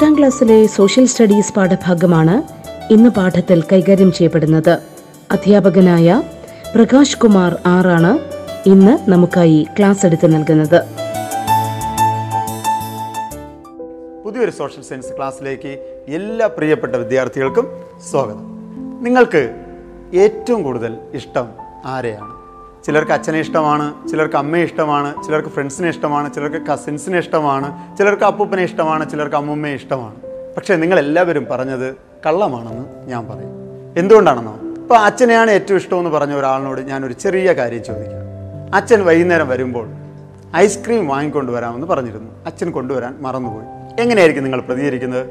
പത്താം ക്ലാസ്സിലെ social studies പാഠഭാഗമാണ് ഇന്ന് പാഠത്തിൽ കൈകാര്യം ചെയ്യപ്പെടുന്നത്. അധ്യാപകനായ പ്രകാശ് കുമാർ ആറാണ് ഇന്ന് നമുക്കായി ക്ലാസ് എടുത്ത് നൽകുന്നത്. പുതിയൊരു സോഷ്യൽ സയൻസ് ക്ലാസ്സിലേക്ക് എല്ലാ പ്രിയപ്പെട്ട വിദ്യാർത്ഥികൾക്കും സ്വാഗതം. നിങ്ങൾക്ക് ഏറ്റവും കൂടുതൽ ഇഷ്ടം ആരെയാണ്? ചിലർക്ക് അച്ഛനെ ഇഷ്ടമാണ് ചിലർക്ക് അമ്മയെ ഇഷ്ടമാണ് ചിലർക്ക് ഫ്രണ്ട്സിനെ ഇഷ്ടമാണ് ചിലർക്ക് കസിൻസിനെ ഇഷ്ടമാണ് ചിലർക്ക് അപ്പൂപ്പനെ ഇഷ്ടമാണ് ചിലർക്ക് അമ്മൂമ്മയെ ഇഷ്ടമാണ്. പക്ഷേ നിങ്ങൾ എല്ലാവരും പറഞ്ഞത് കള്ളമാണെന്ന് ഞാൻ പറയും. എന്തുകൊണ്ടാണെന്നോ? ഇപ്പോൾ അച്ഛനെയാണ് ഏറ്റവും ഇഷ്ടമെന്ന് പറഞ്ഞ ഒരാളിനോട് ഞാനൊരു ചെറിയ കാര്യം ചോദിക്കാം. അച്ഛൻ വൈകുന്നേരം വരുമ്പോൾ ഐസ്ക്രീം വാങ്ങിക്കൊണ്ട് വരാമെന്ന് പറഞ്ഞിരുന്നു. അച്ഛൻ കൊണ്ടുവരാൻ മറന്നുപോയി. എങ്ങനെയായിരിക്കും നിങ്ങൾ പ്രതികരിക്കുന്നത്?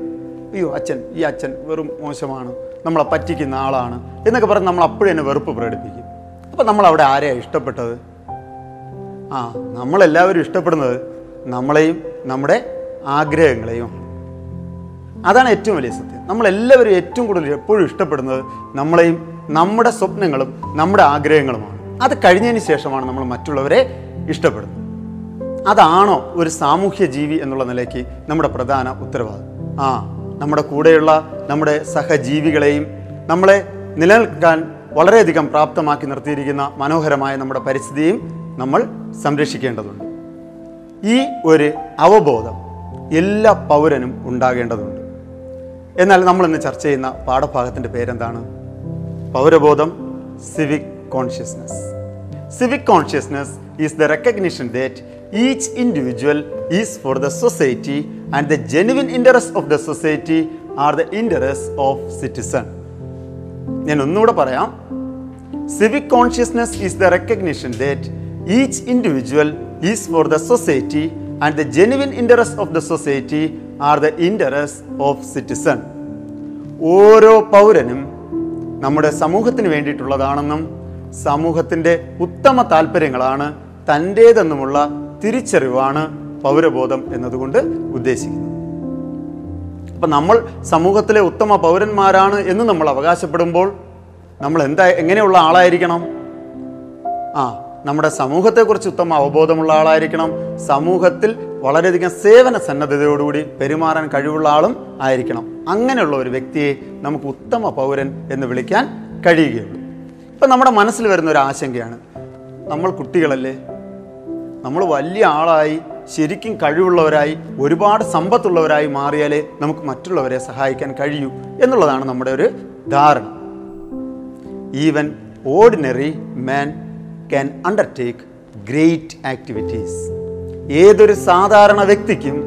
അയ്യോ അച്ഛൻ ഈ അച്ഛൻ വെറും മോശമാണ് നമ്മളെ പറ്റിക്കുന്ന ആളാണ് എന്നൊക്കെ പറഞ്ഞ് നമ്മൾ അപ്പോഴും തന്നെ വെറുപ്പ് പ്രകടിപ്പിക്കും. അപ്പം നമ്മൾ അവിടെ ആരെയാണ് ഇഷ്ടപ്പെട്ടത്? ആ നമ്മളെല്ലാവരും ഇഷ്ടപ്പെടുന്നത് നമ്മളെയും നമ്മുടെ ആഗ്രഹങ്ങളെയും. അതാണ് ഏറ്റവും വലിയ സത്യം. നമ്മളെല്ലാവരും ഏറ്റവും കൂടുതൽ എപ്പോഴും ഇഷ്ടപ്പെടുന്നത് നമ്മളെയും നമ്മുടെ സ്വപ്നങ്ങളും നമ്മുടെ ആഗ്രഹങ്ങളുമാണ്. അത് കഴിഞ്ഞതിന് ശേഷമാണ് നമ്മൾ മറ്റുള്ളവരെ ഇഷ്ടപ്പെടുന്നത്. അതാണോ ഒരു സാമൂഹ്യ ജീവി എന്നുള്ള നിലയ്ക്ക് നമ്മുടെ പ്രധാന ഉത്തരവാദിത്വം ആ നമ്മുടെ കൂടെയുള്ള നമ്മുടെ സഹജീവികളെയും നമ്മളെ നിലനിൽക്കാൻ വളരെയധികം പ്രാപ്തമാക്കി നിർത്തിയിരിക്കുന്ന മനോഹരമായ നമ്മുടെ പരിസ്ഥിതിയും നമ്മൾ സംരക്ഷിക്കേണ്ടതുണ്ട്. ഈ ഒരു അവബോധം എല്ലാ പൗരനും ഉണ്ടാകേണ്ടതുണ്ട്. എന്നാൽ നമ്മൾ ഇന്ന് ചർച്ച ചെയ്യുന്ന പാഠഭാഗത്തിന്റെ പേരെന്താണ്? പൗരബോധം civic consciousness civic consciousness is the recognition that each individual is for the society and the genuine interest of the society are the interest of citizen ഞാൻ ഒന്നുകൂടെ പറയാം. Civic consciousness is the recognition that each individual is for the society and the genuine interest of the society are the interest of citizen ഓരോ പൗരനും നമ്മുടെ സമൂഹത്തിന് വേണ്ടിയിട്ടുള്ളതാണെന്നും സമൂഹത്തിന്റെ ഉത്തമ താല്പര്യങ്ങളാണ് തന്റേതെന്നുമുള്ള തിരിച്ചറിവാണ് പൗരബോധം എന്നതുകൊണ്ട് ഉദ്ദേശിക്കുന്നത്. അപ്പം നമ്മൾ സമൂഹത്തിലെ ഉത്തമ പൗരന്മാരാണ് എന്ന് നമ്മൾ അവകാശപ്പെടുമ്പോൾ നമ്മൾ എന്താ എങ്ങനെയുള്ള ആളായിരിക്കണം? ആ നമ്മുടെ സമൂഹത്തെക്കുറിച്ച് ഉത്തമ അവബോധമുള്ള ആളായിരിക്കണം. സമൂഹത്തിൽ വളരെയധികം സേവന സന്നദ്ധതയോടുകൂടി പെരുമാറാൻ കഴിവുള്ള ആളും ആയിരിക്കണം. അങ്ങനെയുള്ള ഒരു വ്യക്തിയെ നമുക്ക് ഉത്തമ പൗരൻ എന്ന് വിളിക്കാൻ കഴിയുകയുള്ളൂ. ഇപ്പം നമ്മുടെ മനസ്സിൽ വരുന്ന ഒരു ആശങ്കയാണ് നമ്മൾ കുട്ടികളല്ലേ? നമ്മൾ വലിയ ആളായി ശരിക്കും കഴിവുള്ളവരായി ഒരുപാട് സമ്പത്തുള്ളവരായി മാറിയാലേ നമുക്ക് മറ്റുള്ളവരെ സഹായിക്കാൻ കഴിയൂ എന്നുള്ളതാണ് നമ്മുടെ ഒരു ധാരണ. Even ordinary man can undertake great activities ഏതൊരു സാധാരണ വ്യക്തിക്കും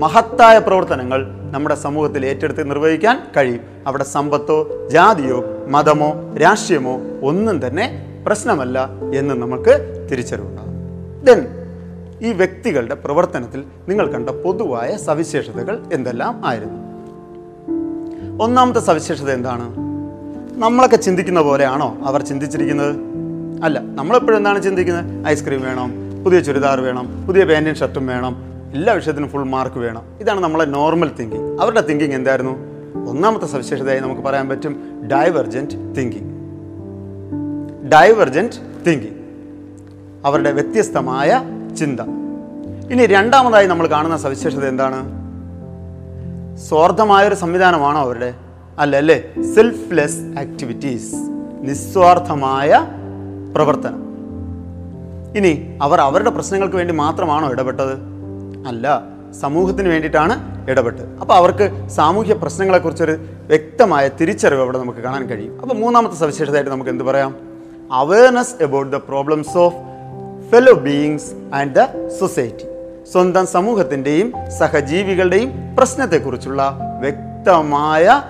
മഹത്തായ പ്രവർത്തനങ്ങൾ നമ്മുടെ സമൂഹത്തിൽ ഏറ്റെടുത്ത് നിർവഹിക്കാൻ കഴിയും. അവിടെ സമ്പത്തോ ജാതിയോ മതമോ രാഷ്ട്രീയമോ ഒന്നും തന്നെ പ്രശ്നമല്ല എന്ന് നമുക്ക് തിരിച്ചറിവുണ്ടാകും. ദെൻ ഈ വ്യക്തികളുടെ പ്രവർത്തനത്തിൽ നിങ്ങൾ കണ്ട പൊതുവായ സവിശേഷതകൾ എന്തെല്ലാം ആയിരുന്നു? ഒന്നാമത്തെ സവിശേഷത എന്താണ്? നമ്മളൊക്കെ ചിന്തിക്കുന്ന പോലെയാണോ അവർ ചിന്തിച്ചിരിക്കുന്നത്? അല്ല നമ്മളെപ്പോഴും എന്താണ് ചിന്തിക്കുന്നത്? ഐസ്ക്രീം വേണം പുതിയ ചുരിദാർ വേണം പുതിയ പാന്റും ഷർട്ടും വേണം എല്ലാ വിഷയത്തിനും ഫുൾ മാർക്ക് വേണം. ഇതാണ് നമ്മളെ നോർമൽ തിങ്കിങ് അവരുടെ തിങ്കിങ് എന്തായിരുന്നു? ഒന്നാമത്തെ സവിശേഷതയായി നമുക്ക് പറയാൻ പറ്റും ഡൈവർജന്റ് തിങ്കിങ് ഡൈവർജന്റ് തിങ്കിങ് അവരുടെ വ്യത്യസ്തമായ ചിന്ത. ഇനി രണ്ടാമതായി നമ്മൾ കാണുന്ന സവിശേഷത എന്താണ്? സ്വാർത്ഥമായൊരു സംവിധാനമാണോ അവരുടെ? അല്ല അല്ലേ സെൽഫ്ലെസ് ആക്ടിവിറ്റീസ് നിസ്വാർത്ഥമായ പ്രവർത്തനം. ഇനി അവർ അവരുടെ പ്രശ്നങ്ങൾക്ക് വേണ്ടി മാത്രമാണോ ഇടപെട്ടത്? അല്ല സമൂഹത്തിന് വേണ്ടിയിട്ടാണ് ഇടപെട്ടത്. അപ്പോൾ അവർക്ക് സാമൂഹ്യ പ്രശ്നങ്ങളെക്കുറിച്ചൊരു വ്യക്തമായ തിരിച്ചറിവ് അവിടെ നമുക്ക് കാണാൻ കഴിയും. അപ്പോൾ മൂന്നാമത്തെ സവിശേഷതയായിട്ട് നമുക്ക് എന്ത് പറയാം? Awareness about the problems of fellow beings and the society സ്വന്തം സമൂഹത്തിന്റെയും സഹജീവികളുടെയും പ്രശ്നത്തെക്കുറിച്ചുള്ള വ്യക്തമായ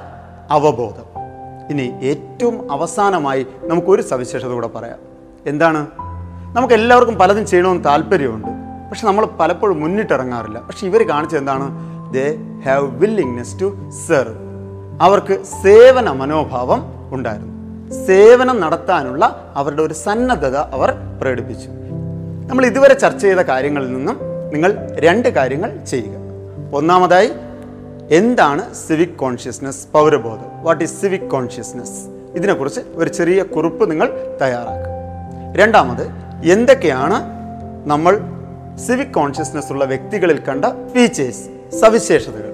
അവബോധം. ഇനി ഏറ്റവും അവസാനമായി നമുക്കൊരു സവിശേഷത കൂടെ പറയാം. എന്താണ്? നമുക്ക് എല്ലാവർക്കും പലതും ചെയ്യണമെന്ന് താല്പര്യമുണ്ട്. പക്ഷെ നമ്മൾ പലപ്പോഴും മുന്നിട്ടിറങ്ങാറില്ല. പക്ഷെ ഇവർ കാണിച്ചത് എന്താണ്? They have willingness to serve അവർക്ക് സേവന മനോഭാവം ഉണ്ടായിരുന്നു. സേവനം നടത്താനുള്ള അവരുടെ ഒരു സന്നദ്ധത അവർ പ്രകടിപ്പിച്ചു. നമ്മൾ ഇതുവരെ ചർച്ച ചെയ്ത കാര്യങ്ങളിൽ നിന്നും നിങ്ങൾ രണ്ട് കാര്യങ്ങൾ ചെയ്യുക. ഒന്നാമതായി എന്താണ് സിവിക് കോൺഷ്യസ്നസ് പൗരബോധം? വാട്ട് ഈസ് സിവിക് കോൺഷ്യസ്നസ് ഇതിനെക്കുറിച്ച് ഒരു ചെറിയ കുറിപ്പ് നിങ്ങൾ തയ്യാറാക്കുക. രണ്ടാമത് എന്തൊക്കെയാണ് നമ്മൾ സിവിക് കോൺഷ്യസ്നസ് ഉള്ള വ്യക്തികളിൽ കണ്ട ഫീച്ചേഴ്സ് സവിശേഷതകൾ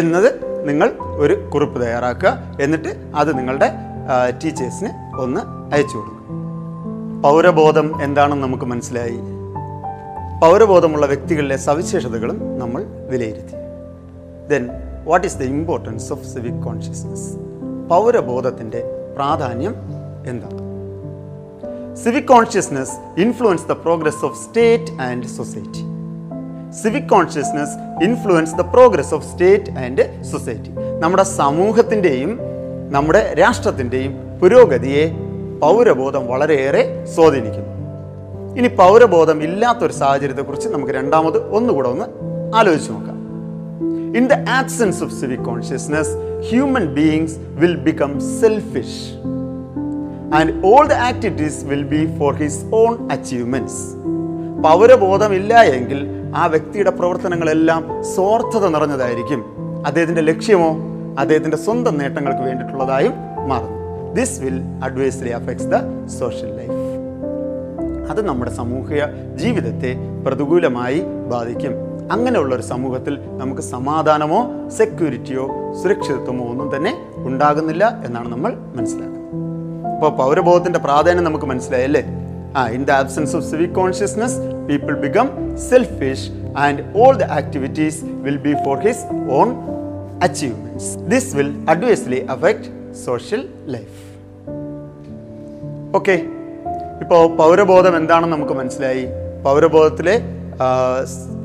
എന്നത് നിങ്ങൾ ഒരു കുറിപ്പ് തയ്യാറാക്കുക. എന്നിട്ട് അത് നിങ്ങളുടെ ടീച്ചേഴ്സിന് ഒന്ന് അയച്ചു കൊടുക്കുക. പൗരബോധം എന്താണെന്ന് നമുക്ക് മനസ്സിലായി. പൗരബോധമുള്ള വ്യക്തികളിലെ സവിശേഷതകളും നമ്മൾ വിലയിരുത്തി. Then what is the importance of civic consciousness പൗരബോധത്തിന്റെ പ്രാധാന്യം എന്താണ്? Civic consciousness influence the progress of state and society civic consciousness influence the progress of state and society നമ്മുടെ സമൂഹത്തിന്റെയും നമ്മുടെ രാഷ്ട്രത്തിന്റെയും പുരോഗതിയെ പൗരബോധം വളരെയേറെ സ്വാധീനിക്കുന്നു. ഇനി പൗരബോധം ഇല്ലാത്തൊരു സാഹചര്യത്തെക്കുറിച്ച് നമുക്ക് രണ്ടാമത് ഒന്നുകൂടെ ഒന്ന് ആലോചിച്ച് നോക്കാം. In the absence of civic consciousness human beings will become selfish and all the activities will be for his own achievements പൗരബോധമില്ല എങ്കിൽ ആ വ്യക്തിയുടെ പ്രവർത്തനങ്ങളെല്ലാം സ്വാർത്ഥത നിറഞ്ഞതായിരിക്കും. അദ്ദേഹത്തിന്റെ ലക്ഷ്യമോ അദ്ദേഹത്തിന്റെ സ്വന്തം നേട്ടങ്ങൾക്ക് വേണ്ടിയിട്ടുള്ളതായും മാറുന്നു. This will adversely affects the social life അത് നമ്മുടെ സാമൂഹിക ജീവിതത്തെ പ്രതികൂലമായി ബാധിക്കും. അങ്ങനെയുള്ള ഒരു സമൂഹത്തിൽ നമുക്ക് സമാധാനമോ സെക്യൂരിറ്റിയോ സുരക്ഷിതത്വമോ ഒന്നും തന്നെ ഉണ്ടാകുന്നില്ല എന്നാണ് നമ്മൾ മനസ്സിലാക്കുന്നത്. അപ്പോൾ പൗരബോധത്തിന്റെ പ്രാധാന്യം നമുക്ക് മനസ്സിലായി അല്ലേ? ആ in the absence of civic consciousness people become selfish and all the activities will be for his own achievements this will adversely affect social life okay ഇപ്പോൾ പൗരബോധം എന്താണെന്ന് നമുക്ക് മനസ്സിലായി. പൗരബോധത്തിലെ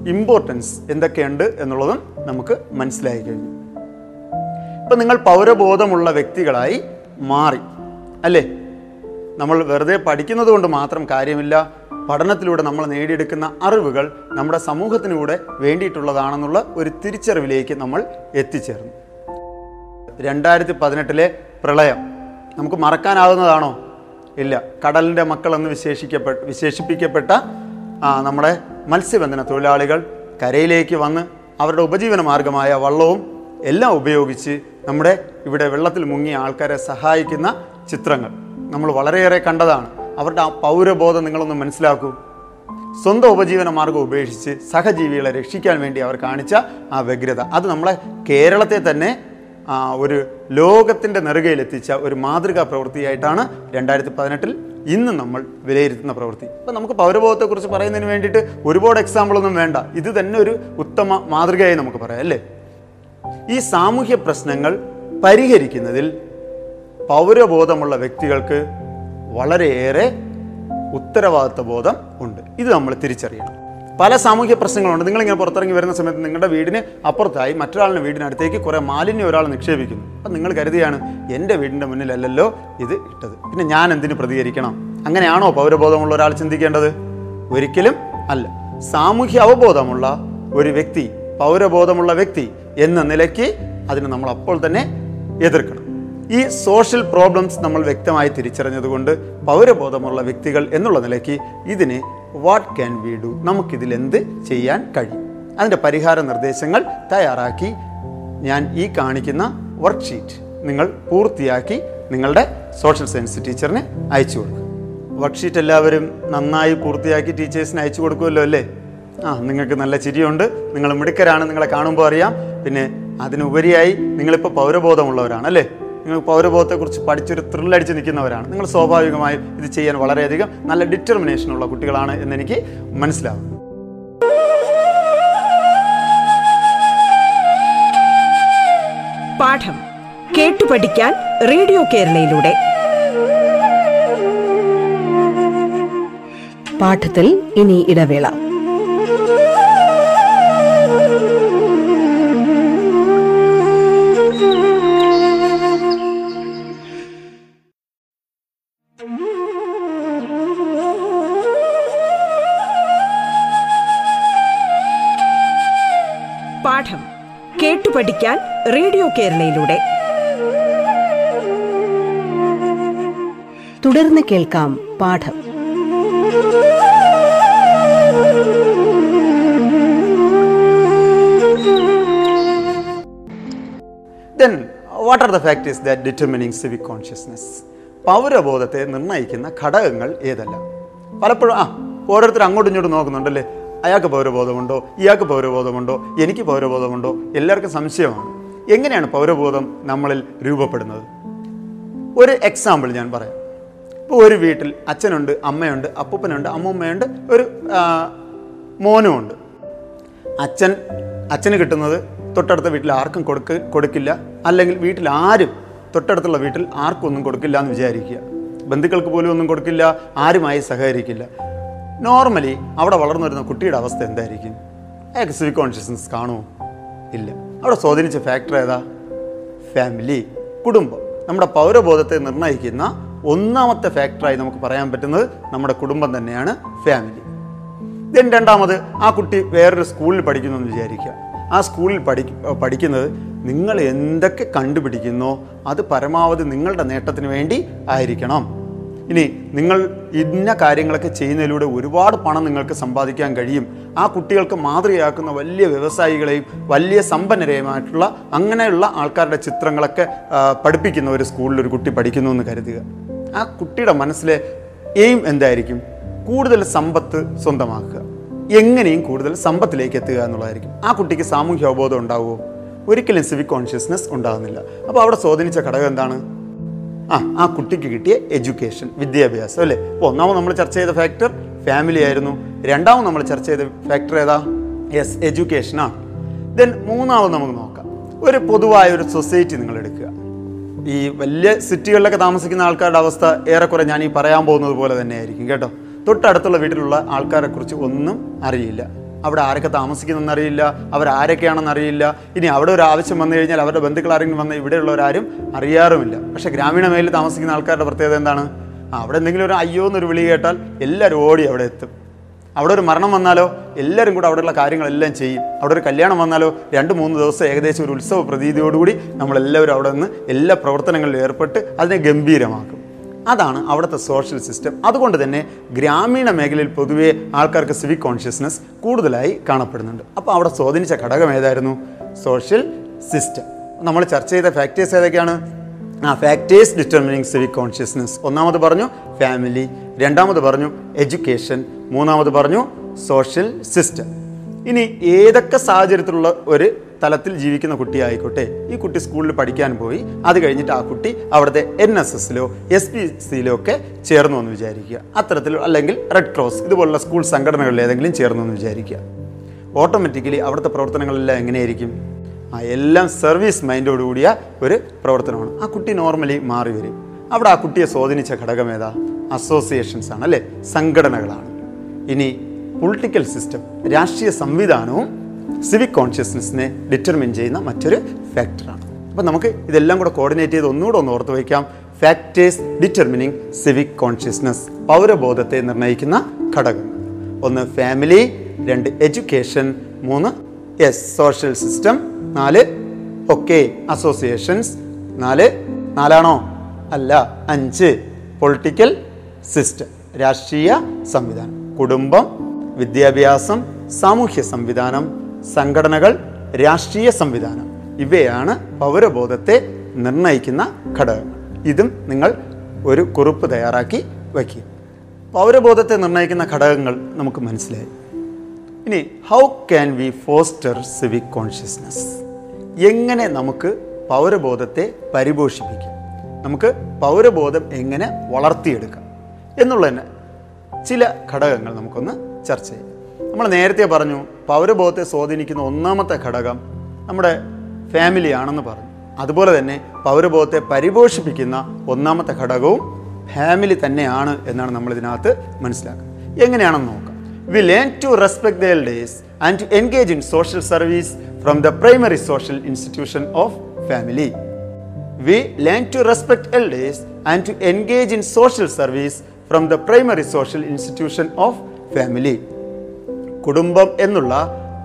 ഇമ്പോർട്ടൻസ് എന്തൊക്കെയുണ്ട് എന്നുള്ളതും നമുക്ക് മനസ്സിലായി കഴിഞ്ഞു. ഇപ്പം നിങ്ങൾ പൗരബോധമുള്ള വ്യക്തികളായി മാറി. അല്ലേ? നമ്മൾ വെറുതെ പഠിക്കുന്നത് കൊണ്ട് മാത്രം കാര്യമില്ല. പഠനത്തിലൂടെ നമ്മൾ നേടിയെടുക്കുന്ന അറിവുകൾ നമ്മുടെ സമൂഹത്തിനൂടെ വേണ്ടിയിട്ടുള്ളതാണെന്നുള്ള ഒരു തിരിച്ചറിവിലേക്ക് നമ്മൾ എത്തിച്ചേർന്നു. രണ്ടായിരത്തി പതിനെട്ടിലെ പ്രളയം. നമുക്ക് മറക്കാനാകുന്നതാണോ ഇല്ല. കടലിന്റെ മക്കളെന്ന് വിശേഷിക്കപ്പെട്ട വിശേഷിപ്പിക്കപ്പെട്ട നമ്മുടെ മത്സ്യബന്ധന തൊഴിലാളികൾ കരയിലേക്ക് വന്ന് അവരുടെ ഉപജീവന മാർഗമായ വള്ളവും എല്ലാം ഉപയോഗിച്ച് നമ്മുടെ ഇവിടെ വെള്ളത്തിൽ മുങ്ങിയ ആൾക്കാരെ സഹായിക്കുന്ന ചിത്രങ്ങൾ. നമ്മൾ വളരെയേറെ കണ്ടതാണ്. അവരുടെ ആ പൗരബോധം നിങ്ങളൊന്ന് മനസ്സിലാക്കൂ. സ്വന്തം ഉപജീവന മാർഗം ഉപേക്ഷിച്ച് സഹജീവികളെ രക്ഷിക്കാൻ വേണ്ടി അവർ കാണിച്ച ആ വ്യഗ്രത. അത് നമ്മളെ കേരളത്തെ തന്നെ ഒരു ലോകത്തിന്റെ നെറുകയിലെത്തിച്ച ഒരു മാതൃകാ പ്രവൃത്തിയായിട്ടാണ് രണ്ടായിരത്തി പതിനെട്ടിൽ ഇന്ന് നമ്മൾ വിലയിരുത്തുന്ന പ്രവൃത്തി. അപ്പം നമുക്ക് പൗരബോധത്തെക്കുറിച്ച് പറയുന്നതിന് വേണ്ടിയിട്ട് ഒരുപാട് എക്സാമ്പിളൊന്നും വേണ്ട. ഇത് തന്നെ ഒരു ഉത്തമ മാതൃകയായി നമുക്ക് പറയാം അല്ലേ? ഈ സാമൂഹ്യ പ്രശ്നങ്ങൾ പരിഹരിക്കുന്നതിൽ പൗരബോധമുള്ള വ്യക്തികൾക്ക് വളരെയേറെ ഉത്തരവാദിത്വ ബോധം ഉണ്ട്. ഇത് നമ്മൾ തിരിച്ചറിയണം. പല സാമൂഹ്യ പ്രശ്നങ്ങളുണ്ട്. നിങ്ങളിങ്ങനെ പുറത്തിറങ്ങി വരുന്ന സമയത്ത് നിങ്ങളുടെ വീടിന് അപ്പുറത്തായി മറ്റൊരാളുടെ വീടിനടുത്തേക്ക് കുറേ മാലിന്യം ഒരാൾ നിക്ഷേപിക്കുന്നു. അപ്പം നിങ്ങൾ കരുതിയാണ് എന്റെ വീടിന്റെ മുന്നിലല്ലല്ലോ ഇത് ഇട്ടത്. പിന്നെ ഞാൻ എന്തിനു പ്രതികരിക്കണം? അങ്ങനെയാണോ പൗരബോധമുള്ള ഒരാൾ ചിന്തിക്കേണ്ടത്? ഒരിക്കലും അല്ല. സാമൂഹ്യ അവബോധമുള്ള ഒരു വ്യക്തി പൗരബോധമുള്ള വ്യക്തി എന്ന നിലയ്ക്ക് അതിനെ നമ്മൾ അപ്പോൾ തന്നെ എതിർക്കണം. ഈ സോഷ്യൽ പ്രോബ്ലംസ് നമ്മൾ വ്യക്തമായി തിരിച്ചറിഞ്ഞതുകൊണ്ട് പൗരബോധമുള്ള വ്യക്തികൾ എന്നുള്ള നിലയ്ക്ക് ഇതിന് വാട്ട് ക്യാൻ വി ഡു നമുക്കിതിൽ എന്ത് ചെയ്യാൻ കഴിയും? അതിന്റെ പരിഹാര നിർദ്ദേശങ്ങൾ തയ്യാറാക്കി ഞാൻ ഈ കാണിക്കുന്ന വർക്ക്ഷീറ്റ് നിങ്ങൾ പൂർത്തിയാക്കി നിങ്ങളുടെ സോഷ്യൽ സയൻസ് ടീച്ചറിന് അയച്ചു കൊടുക്കുക വർക്ക്ഷീറ്റ് എല്ലാവരും നന്നായി പൂർത്തിയാക്കി ടീച്ചേഴ്സിന് അയച്ചു കൊടുക്കുമല്ലോ അല്ലേ? ആ നിങ്ങൾക്ക് നല്ല ചിരിയുണ്ട്. നിങ്ങൾ മിടുക്കരാണ്. നിങ്ങളെ കാണുമ്പോൾ അറിയാം. പിന്നെ അതിനുപരിയായി നിങ്ങളിപ്പോൾ പൗരബോധമുള്ളവരാണ് അല്ലേ? നിങ്ങൾ പൗരബോധത്തെക്കുറിച്ച് പഠിച്ചൊരു ത്രില്ലടിച്ച് നിൽക്കുന്നവരാണ്. നിങ്ങൾ സ്വാഭാവികമായും ഇത് ചെയ്യാൻ വളരെയധികം നല്ല ഡിറ്റർമിനേഷൻ ഉള്ള കുട്ടികളാണ് എന്നെനിക്ക് മനസ്സിലാവും. പാഠം കേട്ടു പഠിക്കാൻ റേഡിയോ കേരളയിലൂടെ. പാഠത്തിൽ ഇനി ഇടവേള. റേഡിയോ കേരളയിലൂടെ. തുടർന്ന് കേൾക്കാം പാഠം. Then what are the factors that determining civic consciousness പൗരബോധത്തെ നിർണയിക്കുന്ന ഘടകങ്ങൾ ഏതല്ല? പലപ്പോഴും ആ ഓരോരുത്തർ അങ്ങോട്ടും ഇങ്ങോട്ടും നോക്കുന്നുണ്ടല്ലേ? അയാൾക്ക് പൗരബോധമുണ്ടോ? ഇയാൾക്ക് പൗരബോധമുണ്ടോ? എനിക്ക് പൗരബോധമുണ്ടോ? എല്ലാവർക്കും സംശയമാണ്. എങ്ങനെയാണ് പൗരബോധം നമ്മളിൽ രൂപപ്പെടുന്നത്? ഒരു എക്സാമ്പിൾ ഞാൻ പറയാം. ഇപ്പോൾ ഒരു വീട്ടിൽ അച്ഛനുണ്ട് അമ്മയുണ്ട് അപ്പൂപ്പനുണ്ട് അമ്മൂമ്മയുണ്ട് ഒരു മോനുമുണ്ട്. അച്ഛൻ അച്ഛന് കിട്ടുന്നത് തൊട്ടടുത്ത വീട്ടിൽ ആർക്കും കൊടുക്ക കൊടുക്കില്ല. അല്ലെങ്കിൽ വീട്ടിൽ ആരും തൊട്ടടുത്തുള്ള വീട്ടിൽ ആർക്കും ഒന്നും കൊടുക്കില്ല എന്ന് വിചാരിക്കുക. ബന്ധുക്കൾക്ക് പോലും ഒന്നും കൊടുക്കില്ല ആരുമായി സഹകരിക്കില്ല. നോർമലി അവിടെ വളർന്നു വരുന്ന കുട്ടിയുടെ അവസ്ഥ എന്തായിരിക്കും? അയാൾക്ക് സിവിക് കോൺഷ്യസ്നസ് കാണുമോ ഇല്ല. അവിടെ സ്വാധീനിച്ച ഫാക്ടർ ഏതാ? ഫാമിലി കുടുംബം. നമ്മുടെ പൗരബോധത്തെ നിർണയിക്കുന്ന ഒന്നാമത്തെ ഫാക്ടറായി നമുക്ക് പറയാൻ പറ്റുന്നത് നമ്മുടെ കുടുംബം തന്നെയാണ് ഫാമിലി ദെൻ രണ്ടാമത് ആ കുട്ടി വേറൊരു സ്കൂളിൽ പഠിക്കുന്നു എന്ന് വിചാരിക്കുക. ആ സ്കൂളിൽ പഠി പഠിക്കുന്നത് നിങ്ങൾ എന്തൊക്കെ കണ്ടുപിടിക്കുന്നോ അത് പരമാവധി നിങ്ങളുടെ നേട്ടത്തിന് വേണ്ടി ആയിരിക്കണം. ഇനി നിങ്ങൾ ഇന്ന കാര്യങ്ങളൊക്കെ ചെയ്യുന്നതിലൂടെ ഒരുപാട് പണം നിങ്ങൾക്ക് സമ്പാദിക്കാൻ കഴിയും. ആ കുട്ടികൾക്ക് മാതൃകയാക്കുന്ന വലിയ വ്യവസായികളെയും വലിയ സമ്പന്നരെയുമായിട്ടുള്ള അങ്ങനെയുള്ള ആൾക്കാരുടെ ചിത്രങ്ങളൊക്കെ പഠിപ്പിക്കുന്ന ഒരു സ്കൂളിൽ ഒരു കുട്ടി പഠിക്കുന്നു എന്ന് കരുതുക. ആ കുട്ടിയുടെ മനസ്സിലെ എയിം എന്തായിരിക്കും? കൂടുതൽ സമ്പത്ത് സ്വന്തമാക്കുക. എങ്ങനെയും കൂടുതൽ സമ്പത്തിലേക്ക് എത്തുക എന്നുള്ളതായിരിക്കും. ആ കുട്ടിക്ക് സാമൂഹ്യ അവബോധം ഉണ്ടാവുമോ? ഒരിക്കലും സിവിക് കോൺഷ്യസ്നെസ് ഉണ്ടാകുന്നില്ല അപ്പോൾ അവിടെ സ്വാധീനിച്ച ഘടകം എന്താണ്? ആ ആ കുട്ടിക്ക് കിട്ടിയ എഡ്യൂക്കേഷൻ വിദ്യാഭ്യാസം അല്ലേ? അപ്പോൾ ഒന്നാമത് നമ്മൾ ചർച്ച ചെയ്ത ഫാക്ടർ ഫാമിലി ആയിരുന്നു. രണ്ടാമത് നമ്മൾ ചർച്ച ചെയ്ത ഫാക്ടർ ഏതാ? യെസ് എഡ്യൂക്കേഷനാണ് ദെൻ മൂന്നാമത് നമുക്ക് നോക്കാം. ഒരു പൊതുവായ ഒരു സൊസൈറ്റി നിങ്ങൾ എടുക്കുക. ഈ വലിയ സിറ്റികളിലൊക്കെ താമസിക്കുന്ന ആൾക്കാരുടെ അവസ്ഥ ഏറെക്കുറെ ഞാൻ ഈ പറയാൻ പോകുന്നത് പോലെ തന്നെയായിരിക്കും കേട്ടോ. തൊട്ടടുത്തുള്ള വീട്ടിലുള്ള ആൾക്കാരെ കുറിച്ച് ഒന്നും അറിയില്ല. അവിടെ ആരൊക്കെ താമസിക്കുന്നതെന്നറിയില്ല അവരാരൊക്കെയാണെന്ന് അറിയില്ല ഇനി അവിടെ ഒരു ആവശ്യം വന്നു കഴിഞ്ഞാൽ അവരുടെ ബന്ധുക്കൾ ആരെങ്കിലും വന്ന് ഇവിടെയുള്ളവരാരും അറിയാറുമില്ല. പക്ഷേ ഗ്രാമീണ മേഖലയിൽ താമസിക്കുന്ന ആൾക്കാരുടെ പ്രത്യേകത എന്താണ്? അവിടെ എന്തെങ്കിലും ഒരു അയ്യോ എന്നൊരു വിളി കേട്ടാൽ എല്ലാവരും ഓടി അവിടെ എത്തും. അവിടെ ഒരു മരണം വന്നാലോ എല്ലാവരും കൂടെ അവിടെയുള്ള കാര്യങ്ങളെല്ലാം ചെയ്യും. അവിടെ ഒരു കല്യാണം വന്നാലോ രണ്ട് മൂന്ന് ദിവസം ഏകദേശം ഒരു ഉത്സവ പ്രതീതിയോടുകൂടി നമ്മളെല്ലാവരും അവിടെ നിന്ന് എല്ലാ പ്രവർത്തനങ്ങളിലും ഏർപ്പെട്ട് അതിനെ ഗംഭീരമാക്കും. അതാണ് അവിടുത്തെ സോഷ്യൽ സിസ്റ്റം അതുകൊണ്ട് തന്നെ ഗ്രാമീണ മേഖലയിൽ പൊതുവേ ആൾക്കാർക്ക് സിവിക് കോൺഷ്യസ്നസ് കൂടുതലായി കാണപ്പെടുന്നുണ്ട്. അപ്പോൾ അവിടെ സ്വാധീനിച്ച ഘടകം ഏതായിരുന്നു? സോഷ്യൽ സിസ്റ്റം നമ്മൾ ചർച്ച ചെയ്ത ഫാക്ടേഴ്സ് ഏതൊക്കെയാണ്? ആ ഫാക്ടേഴ്സ് ഡിറ്റർമിനിങ് സിവിക് കോൺഷ്യസ്നസ് ഒന്നാമത് പറഞ്ഞു ഫാമിലി രണ്ടാമത് പറഞ്ഞു എഡ്യൂക്കേഷൻ മൂന്നാമത് പറഞ്ഞു സോഷ്യൽ സിസ്റ്റം ഇനി ഏതൊക്കെ സാഹചര്യത്തിലുള്ള ഒരു തലത്തിൽ ജീവിക്കുന്ന കുട്ടിയായിക്കോട്ടെ ഈ കുട്ടി സ്കൂളിൽ പഠിക്കാൻ പോയി. അത് കഴിഞ്ഞിട്ട് ആ കുട്ടി അവിടുത്തെ എൻ എസ് എസിലോ എസ് പി സിയിലോ ഒക്കെ ചേർന്നു എന്ന് വിചാരിക്കുക. അത്തരത്തിൽ അല്ലെങ്കിൽ റെഡ് ക്രോസ് ഇതുപോലുള്ള സ്കൂൾ സംഘടനകളിൽ ഏതെങ്കിലും ചേർന്നു എന്ന് വിചാരിക്കുക. ഓട്ടോമാറ്റിക്കലി അവിടുത്തെ പ്രവർത്തനങ്ങളെല്ലാം എങ്ങനെയായിരിക്കും? ആ എല്ലാം സർവീസ് മൈൻഡോട് കൂടിയ ഒരു പ്രവർത്തനമാണ്. ആ കുട്ടി നോർമലി മാറി വരും. അവിടെ ആ കുട്ടിയെ സ്വാധീനിച്ച ഘടകം ഏതാ? അസോസിയേഷൻസ് ആണ് അല്ലേ? സംഘടനകളാണ്. ഇനി പൊളിറ്റിക്കൽ സിസ്റ്റം രാഷ്ട്രീയ സംവിധാനവും സിവിക് കോൺഷ്യസ്നെസ്സിനെ ഡിറ്റർമിൻ ചെയ്യുന്ന മറ്റൊരു ഫാക്ടറാണ് അപ്പം നമുക്ക് ഇതെല്ലാം കൂടെ കോർഡിനേറ്റ് ചെയ്ത് ഒന്നുകൂടെ ഒന്ന് ഓർത്ത് വയ്ക്കാം. ഫാക്ടേഴ്സ് ഡിറ്റർമിനിങ് സിവിക് കോൺഷ്യസ്നെസ് പൗരബോധത്തെ നിർണയിക്കുന്ന ഘടകങ്ങൾ ഒന്ന് ഫാമിലി രണ്ട് എഡ്യൂക്കേഷൻ മൂന്ന് എസ് സോഷ്യൽ സിസ്റ്റം നാല് ഒക്കെ അസോസിയേഷൻസ് നാല് നാലാണോ? അല്ല അഞ്ച് പൊളിറ്റിക്കൽ സിസ്റ്റം രാഷ്ട്രീയ സംവിധാനം. കുടുംബം വിദ്യാഭ്യാസം സാമൂഹ്യ സംവിധാനം സംഘടനകൾ രാഷ്ട്രീയ സംവിധാനം. ഇവയാണ് പൗരബോധത്തെ നിർണയിക്കുന്ന ഘടകങ്ങൾ. ഇതും നിങ്ങൾ ഒരു കുറിപ്പ് തയ്യാറാക്കി വയ്ക്കുക. പൗരബോധത്തെ നിർണയിക്കുന്ന ഘടകങ്ങൾ നമുക്ക് മനസ്സിലായി. ഇനി how can we foster civic consciousness എങ്ങനെ നമുക്ക് പൗരബോധത്തെ പരിപോഷിപ്പിക്കാം? നമുക്ക് പൗരബോധം എങ്ങനെ വളർത്തിയെടുക്കാം? എന്നുള്ളതിന് ചില ഘടകങ്ങൾ നമുക്കൊന്ന് ചർച്ച ചെയ്യാം. നമ്മൾ നേരത്തെ പറഞ്ഞു പൗരബോധത്തെ സ്വാധീനിക്കുന്ന ഒന്നാമത്തെ ഘടകം നമ്മുടെ ഫാമിലി ആണെന്ന് പറഞ്ഞു. അതുപോലെ തന്നെ പൗരബോധത്തെ പരിപോഷിപ്പിക്കുന്ന ഒന്നാമത്തെ ഘടകവും ഫാമിലി തന്നെയാണ് എന്നാണ് നമ്മൾ ഇതിനകത്ത് മനസ്സിലാക്കുക എങ്ങനെയാണെന്ന് നോക്കാം. We learn to respect the elders and to engage in social service from the primary social institution of family we learn to respect elders and to engage in social service from the primary social institution of family. കുടുംബം എന്നുള്ള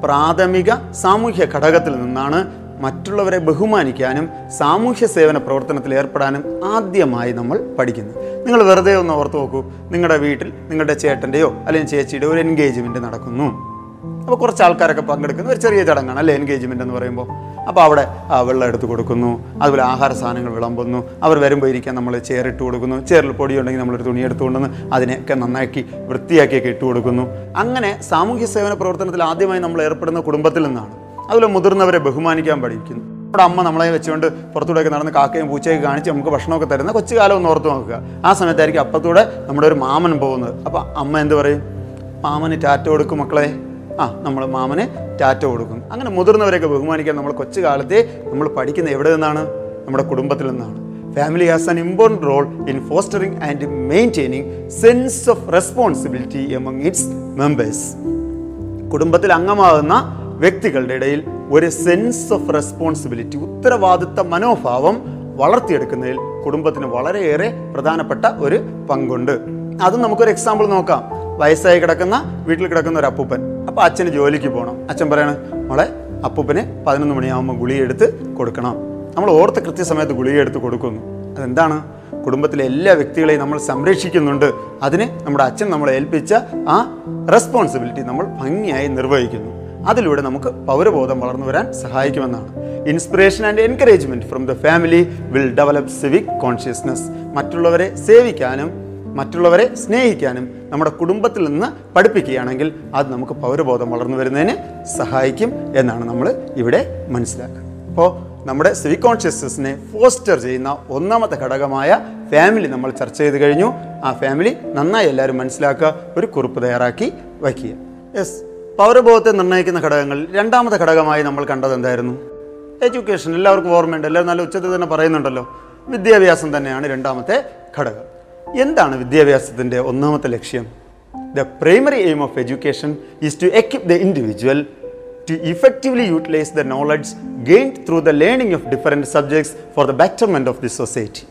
പ്രാഥമിക സാമൂഹ്യ ഘടകത്തിൽ നിന്നാണ് മറ്റുള്ളവരെ ബഹുമാനിക്കാനും സാമൂഹ്യ സേവന പ്രവർത്തനത്തിൽ ഏർപ്പെടാനും ആദ്യമായി നമ്മൾ പഠിക്കുന്നത്. നിങ്ങൾ വെറുതെ ഒന്ന് ഓർത്ത് നോക്കൂ. നിങ്ങളുടെ വീട്ടിൽ നിങ്ങളുടെ ചേട്ടന്റെയോ അല്ലെങ്കിൽ ചേച്ചിയുടെ ഒരു എൻഗേജ്മെന്റ് നടക്കുന്നു. അപ്പോൾ കുറച്ച് ആൾക്കാരൊക്കെ പങ്കെടുക്കുന്ന. ഒരു ചെറിയ ചടങ്ങാണ് അല്ലേ? എൻഗേജ്മെന്റ് എന്ന് പറയുമ്പോൾ അപ്പോൾ അവിടെ വെള്ളം എടുത്ത് കൊടുക്കുന്നു. അതുപോലെ ആഹാര സാധനങ്ങൾ വിളമ്പുന്നു. അവർ വരുമ്പോൾ ഇരിക്കാൻ നമ്മൾ ചെയറിട്ട് കൊടുക്കുന്നു. ചെയറിൽ പൊടി ഉണ്ടെങ്കിൽ നമ്മളൊരു തുണി എടുത്ത് കൊണ്ടുവന്ന് അതിനെയൊക്കെ നന്നാക്കി വൃത്തിയാക്കിയൊക്കെ ഇട്ട് കൊടുക്കുന്നു. അങ്ങനെ സാമൂഹ്യ സേവന പ്രവർത്തനത്തിൽ ആദ്യമായി നമ്മൾ ഏർപ്പെടുന്ന കുടുംബത്തിൽ നിന്നാണ്. അതുപോലെ മുതിർന്നവരെ ബഹുമാനിക്കാൻ പഠിക്കുന്നു. നമ്മുടെ അമ്മ നമ്മളെ വെച്ചുകൊണ്ട് പുറത്തൂടെയൊക്കെ നടന്ന് കാക്കയും പൂച്ചയൊക്കെ കാണിച്ച് നമുക്ക് ഭക്ഷണമൊക്കെ തരുന്ന കൊച്ചു കാലം ഒന്ന് ഓർത്ത് നോക്കുക. ആ സമയത്തായിരിക്കും അപ്പത്തൂടെ നമ്മുടെ ഒരു മാമൻ പോകുന്നത്. അപ്പോൾ അമ്മ എന്ത് പറയും? മാമന് ടാറ്റ കൊടുക്കും മക്കളെ. ആ നമ്മൾ മാമന് ടാറ്റ കൊടുക്കും. അങ്ങനെ മുതിർന്നവരെയൊക്കെ ബഹുമാനിക്കാൻ നമ്മൾ കൊച്ചു കാലത്തെ നമ്മൾ പഠിക്കുന്ന എവിടെ നിന്നാണ്? നമ്മുടെ കുടുംബത്തിൽ നിന്നാണ്. Family has an important role in fostering and maintaining sense of responsibility among its members കുടുംബത്തിൽ അംഗമാകുന്ന വ്യക്തികളുടെ ഇടയിൽ ഒരു സെൻസ് ഓഫ് റെസ്പോൺസിബിലിറ്റി ഉത്തരവാദിത്ത മനോഭാവം വളർത്തിയെടുക്കുന്നതിൽ കുടുംബത്തിന് വളരെയേറെ പ്രധാനപ്പെട്ട ഒരു പങ്കുണ്ട്. അത് നമുക്കൊരു എക്സാമ്പിൾ നോക്കാം. വയസ്സായി കിടക്കുന്ന വീട്ടിൽ കിടക്കുന്ന ഒരു അപ്പൂപ്പൻ. അപ്പോൾ അച്ഛന് ജോലിക്ക് പോകണം അച്ഛൻ പറയണം മോളെ അപ്പൂപ്പന് പതിനൊന്ന് മണിയാകുമ്പോൾ ഗുളിക എടുത്ത് കൊടുക്കണം. നമ്മൾ ഓർത്ത് കൃത്യസമയത്ത് ഗുളിക എടുത്ത് കൊടുക്കുന്നു. അതെന്താണ്? കുടുംബത്തിലെ എല്ലാ വ്യക്തികളെയും നമ്മൾ സംരക്ഷിക്കുന്നുണ്ട്. അതിന് നമ്മുടെ അച്ഛൻ നമ്മളെ ഏൽപ്പിച്ച ആ റെസ്പോൺസിബിലിറ്റി നമ്മൾ ഭംഗിയായി നിർവഹിക്കുന്നു. അതിലൂടെ നമുക്ക് പൗരബോധം വളർന്നു വരാൻ സഹായിക്കുമെന്നാണ്. Inspiration and encouragement from the family will develop civic consciousness മറ്റുള്ളവരെ സേവിക്കാനും മറ്റുള്ളവരെ സ്നേഹിക്കാനും നമ്മുടെ കുടുംബത്തിൽ നിന്ന് പഠിപ്പിക്കുകയാണെങ്കിൽ അത് നമുക്ക് പൗരബോധം വളർന്നു വരുന്നതിന് സഹായിക്കും എന്നാണ് നമ്മൾ ഇവിടെ മനസ്സിലാക്കുക അപ്പോൾ നമ്മുടെ സിവിക് കോൺഷ്യസ്നസിനെ ഫോസ്റ്റർ ചെയ്യുന്ന ഒന്നാമത്തെ ഘടകമായ ഫാമിലി നമ്മൾ ചർച്ച ചെയ്ത് കഴിഞ്ഞു. ആ ഫാമിലി നന്നായി എല്ലാവരും മനസ്സിലാക്കുക ഒരു കുറിപ്പ് തയ്യാറാക്കി വയ്ക്കുക. യെസ് പൗരബോധത്തെ നിർണയിക്കുന്ന ഘടകങ്ങൾ രണ്ടാമത്തെ ഘടകമായി നമ്മൾ കണ്ടത് എന്തായിരുന്നു? എഡ്യൂക്കേഷൻ എല്ലാവർക്കും ഓർമ്മയുണ്ട്. എല്ലാവരും നല്ല ഉച്ചത്തിൽ തന്നെ പറയുന്നുണ്ടല്ലോ. വിദ്യാഭ്യാസം തന്നെയാണ് രണ്ടാമത്തെ ഘടകം. എന്താണ് വിദ്യാഭ്യാസത്തിന്റെ ഒന്നാമത്തെ ലക്ഷ്യം? The primary aim of education is to equip the individual to effectively utilise the knowledge gained through the learning of different subjects for the betterment of the society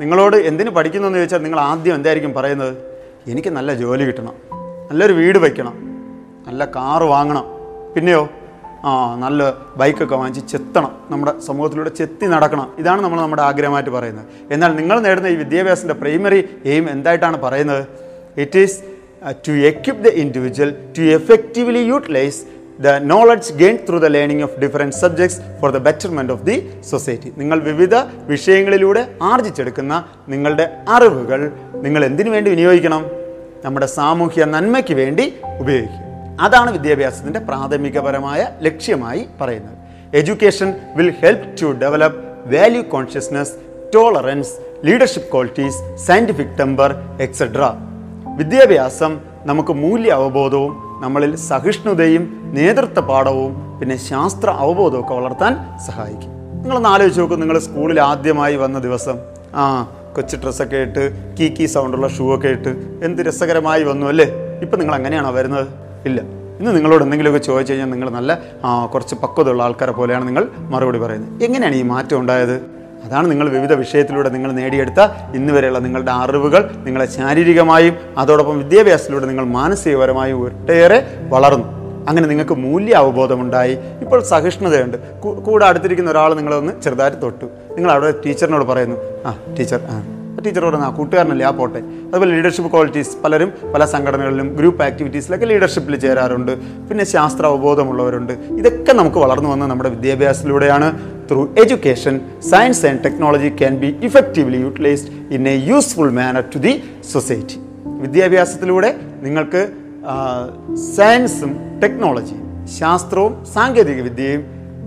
നിങ്ങളോട് എന്തിനു പഠിക്കുന്നു എന്ന് ചോദിച്ചാൽ നിങ്ങൾ ആദ്യം എന്തായിരിക്കും പറയുന്നത്? എനിക്ക് നല്ല ജോലി കിട്ടണം. നല്ലൊരു വീട് വയ്ക്കണം. നല്ല കാറ് വാങ്ങണം. പിന്നെയോ? നല്ല ബൈക്കൊക്കെ വാങ്ങിച്ച് ചെത്തണം. നമ്മുടെ സമൂഹത്തിലൂടെ ചെത്തി നടക്കണം. ഇതാണ് നമ്മൾ നമ്മുടെ ആഗ്രഹമായിട്ട് പറയുന്നത്. എന്നാൽ നിങ്ങൾ നേടുന്ന ഈ വിദ്യാഭ്യാസത്തിന്റെ പ്രൈമറി എയിം എന്തായിട്ടാണ് പറയുന്നത്? It is to equip the individual to effectively utilise the knowledge gain through the learning of different subjects for the betterment of the society നിങ്ങൾ വിവിധ വിഷയങ്ങളിലൂടെ ആർജിച്ചെടുക്കുന്ന നിങ്ങളുടെ അറിവുകൾ നിങ്ങൾ എന്തിനു വേണ്ടി വിനിയോഗിക്കണം? നമ്മുടെ സാമൂഹ്യ നന്മയ്ക്ക് വേണ്ടി ഉപയോഗിക്കുക. അതാണ് വിദ്യാഭ്യാസത്തിന്റെ പ്രാഥമികപരമായ ലക്ഷ്യമായി പറയുന്നത്. Education will help to develop value consciousness tolerance leadership qualities scientific temper etcetera വിദ്യാഭ്യാസം നമുക്ക് മൂല്യ അവബോധവും നമ്മളിൽ സഹിഷ്ണുതയും നേതൃത്വ പാഠവും പിന്നെ ശാസ്ത്ര അവബോധവും ഒക്കെ വളർത്താൻ സഹായിക്കും. നിങ്ങളൊന്ന് ആലോചിച്ച് നോക്കും നിങ്ങൾ സ്കൂളിൽ ആദ്യമായി വന്ന ദിവസം ആ കൊച്ചു ഡ്രസ്സൊക്കെ ഇട്ട് കീ കീ സൗണ്ടുള്ള ഷൂ ഒക്കെ ഇട്ട് എന്ത് രസകരമായി വന്നു അല്ലേ? ഇപ്പം നിങ്ങൾ അങ്ങനെയാണോ വരുന്നത്? ഇല്ല. ഇന്ന് നിങ്ങളോട് എന്തെങ്കിലുമൊക്കെ ചോദിച്ചു കഴിഞ്ഞാൽ നിങ്ങൾ നല്ല കുറച്ച് പക്വതയുള്ള ആൾക്കാരെ പോലെയാണ് നിങ്ങൾ മറുപടി പറയുന്നത്. എങ്ങനെയാണ് ഈ മാറ്റം ഉണ്ടായത്? അതാണ് നിങ്ങൾ വിവിധ വിഷയത്തിലൂടെ നിങ്ങൾ നേടിയെടുത്ത ഇന്ന് വരെയുള്ള നിങ്ങളുടെ അറിവുകൾ നിങ്ങളെ ശാരീരികമായും അതോടൊപ്പം വിദ്യാഭ്യാസത്തിലൂടെ നിങ്ങൾ മാനസികപരമായും ഒട്ടേറെ വളർന്നു. അങ്ങനെ നിങ്ങൾക്ക് മൂല്യ അവബോധമുണ്ടായി ഇപ്പോൾ സഹിഷ്ണുതയുണ്ട്. കൂടെ അടുത്തിരിക്കുന്ന ഒരാൾ നിങ്ങളൊന്ന് ചെറുതായിട്ട് തൊട്ടു. നിങ്ങൾ അവിടെ ടീച്ചറിനോട് പറയുന്നു. ആ ടീച്ചർ ആ. ടീച്ചർ പറഞ്ഞു ആ കൂട്ടുകാരനല്ലേ ആ പോട്ടെ. അതുപോലെ ലീഡർഷിപ്പ് ക്വാളിറ്റീസ് പലരും പല സംഘടനകളിലും ഗ്രൂപ്പ് ആക്ടിവിറ്റീസിലൊക്കെ ലീഡർഷിപ്പിൽ ചേരാറുണ്ട്. പിന്നെ ശാസ്ത്ര അവബോധമുള്ളവരുണ്ട്. ഇതൊക്കെ നമുക്ക് വളർന്നു വന്ന നമ്മുടെ വിദ്യാഭ്യാസത്തിലൂടെയാണ്. Through education science and technology can be effectively utilised in a useful manner to the society വിദ്യാഭ്യാസത്തിലൂടെ നിങ്ങൾക്ക് സയൻസും ടെക്നോളജിയും ശാസ്ത്രവും സാങ്കേതികവിദ്യയും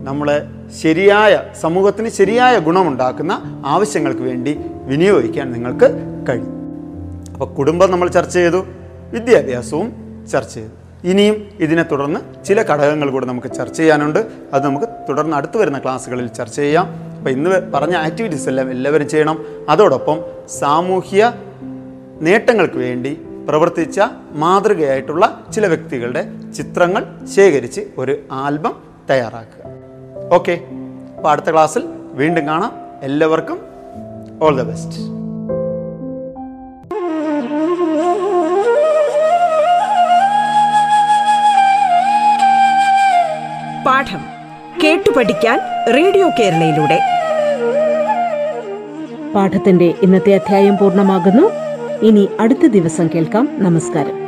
നമ്മളെ ശരിയായ സമൂഹത്തിന് ശരിയായ ഗുണമുണ്ടാക്കുന്ന ആവശ്യങ്ങൾക്ക് വേണ്ടി വിനിയോഗിക്കാൻ നിങ്ങൾക്ക് കഴിയും. അപ്പോൾ കുടുംബം നമ്മൾ ചർച്ച ചെയ്തു വിദ്യാഭ്യാസവും ചർച്ച ചെയ്തു. ഇനിയും ഇതിനെ തുടർന്ന് ചില ഘടകങ്ങൾ കൂടെ നമുക്ക് ചർച്ച ചെയ്യാനുണ്ട്. അത് നമുക്ക് തുടർന്ന് അടുത്തു വരുന്ന ക്ലാസ്സുകളിൽ ചർച്ച ചെയ്യാം. അപ്പോൾ ഇന്ന് പറഞ്ഞ ആക്ടിവിറ്റീസ് എല്ലാം എല്ലാവരും ചെയ്യണം. അതോടൊപ്പം സാമൂഹ്യ നേട്ടങ്ങൾക്ക് വേണ്ടി പ്രവർത്തിച്ച മാതൃകയായിട്ടുള്ള ചില വ്യക്തികളുടെ ചിത്രങ്ങൾ ശേഖരിച്ച് ഒരു ആൽബം തയ്യാറാക്കുക. ഓക്കെ. അപ്പോൾ അടുത്ത ക്ലാസ്സിൽ വീണ്ടും കാണാം. എല്ലാവർക്കും ഓൾ ദ ബെസ്റ്റ് പാഠം കേട്ടു പഠിക്കാൻ റേഡിയോ കേരളയിലൂടെ. പാഠത്തിന്റെ ഇന്നത്തെ അധ്യായം പൂർണമാകുന്നു. ഇനി അടുത്ത ദിവസം കേൾക്കാം. നമസ്കാരം.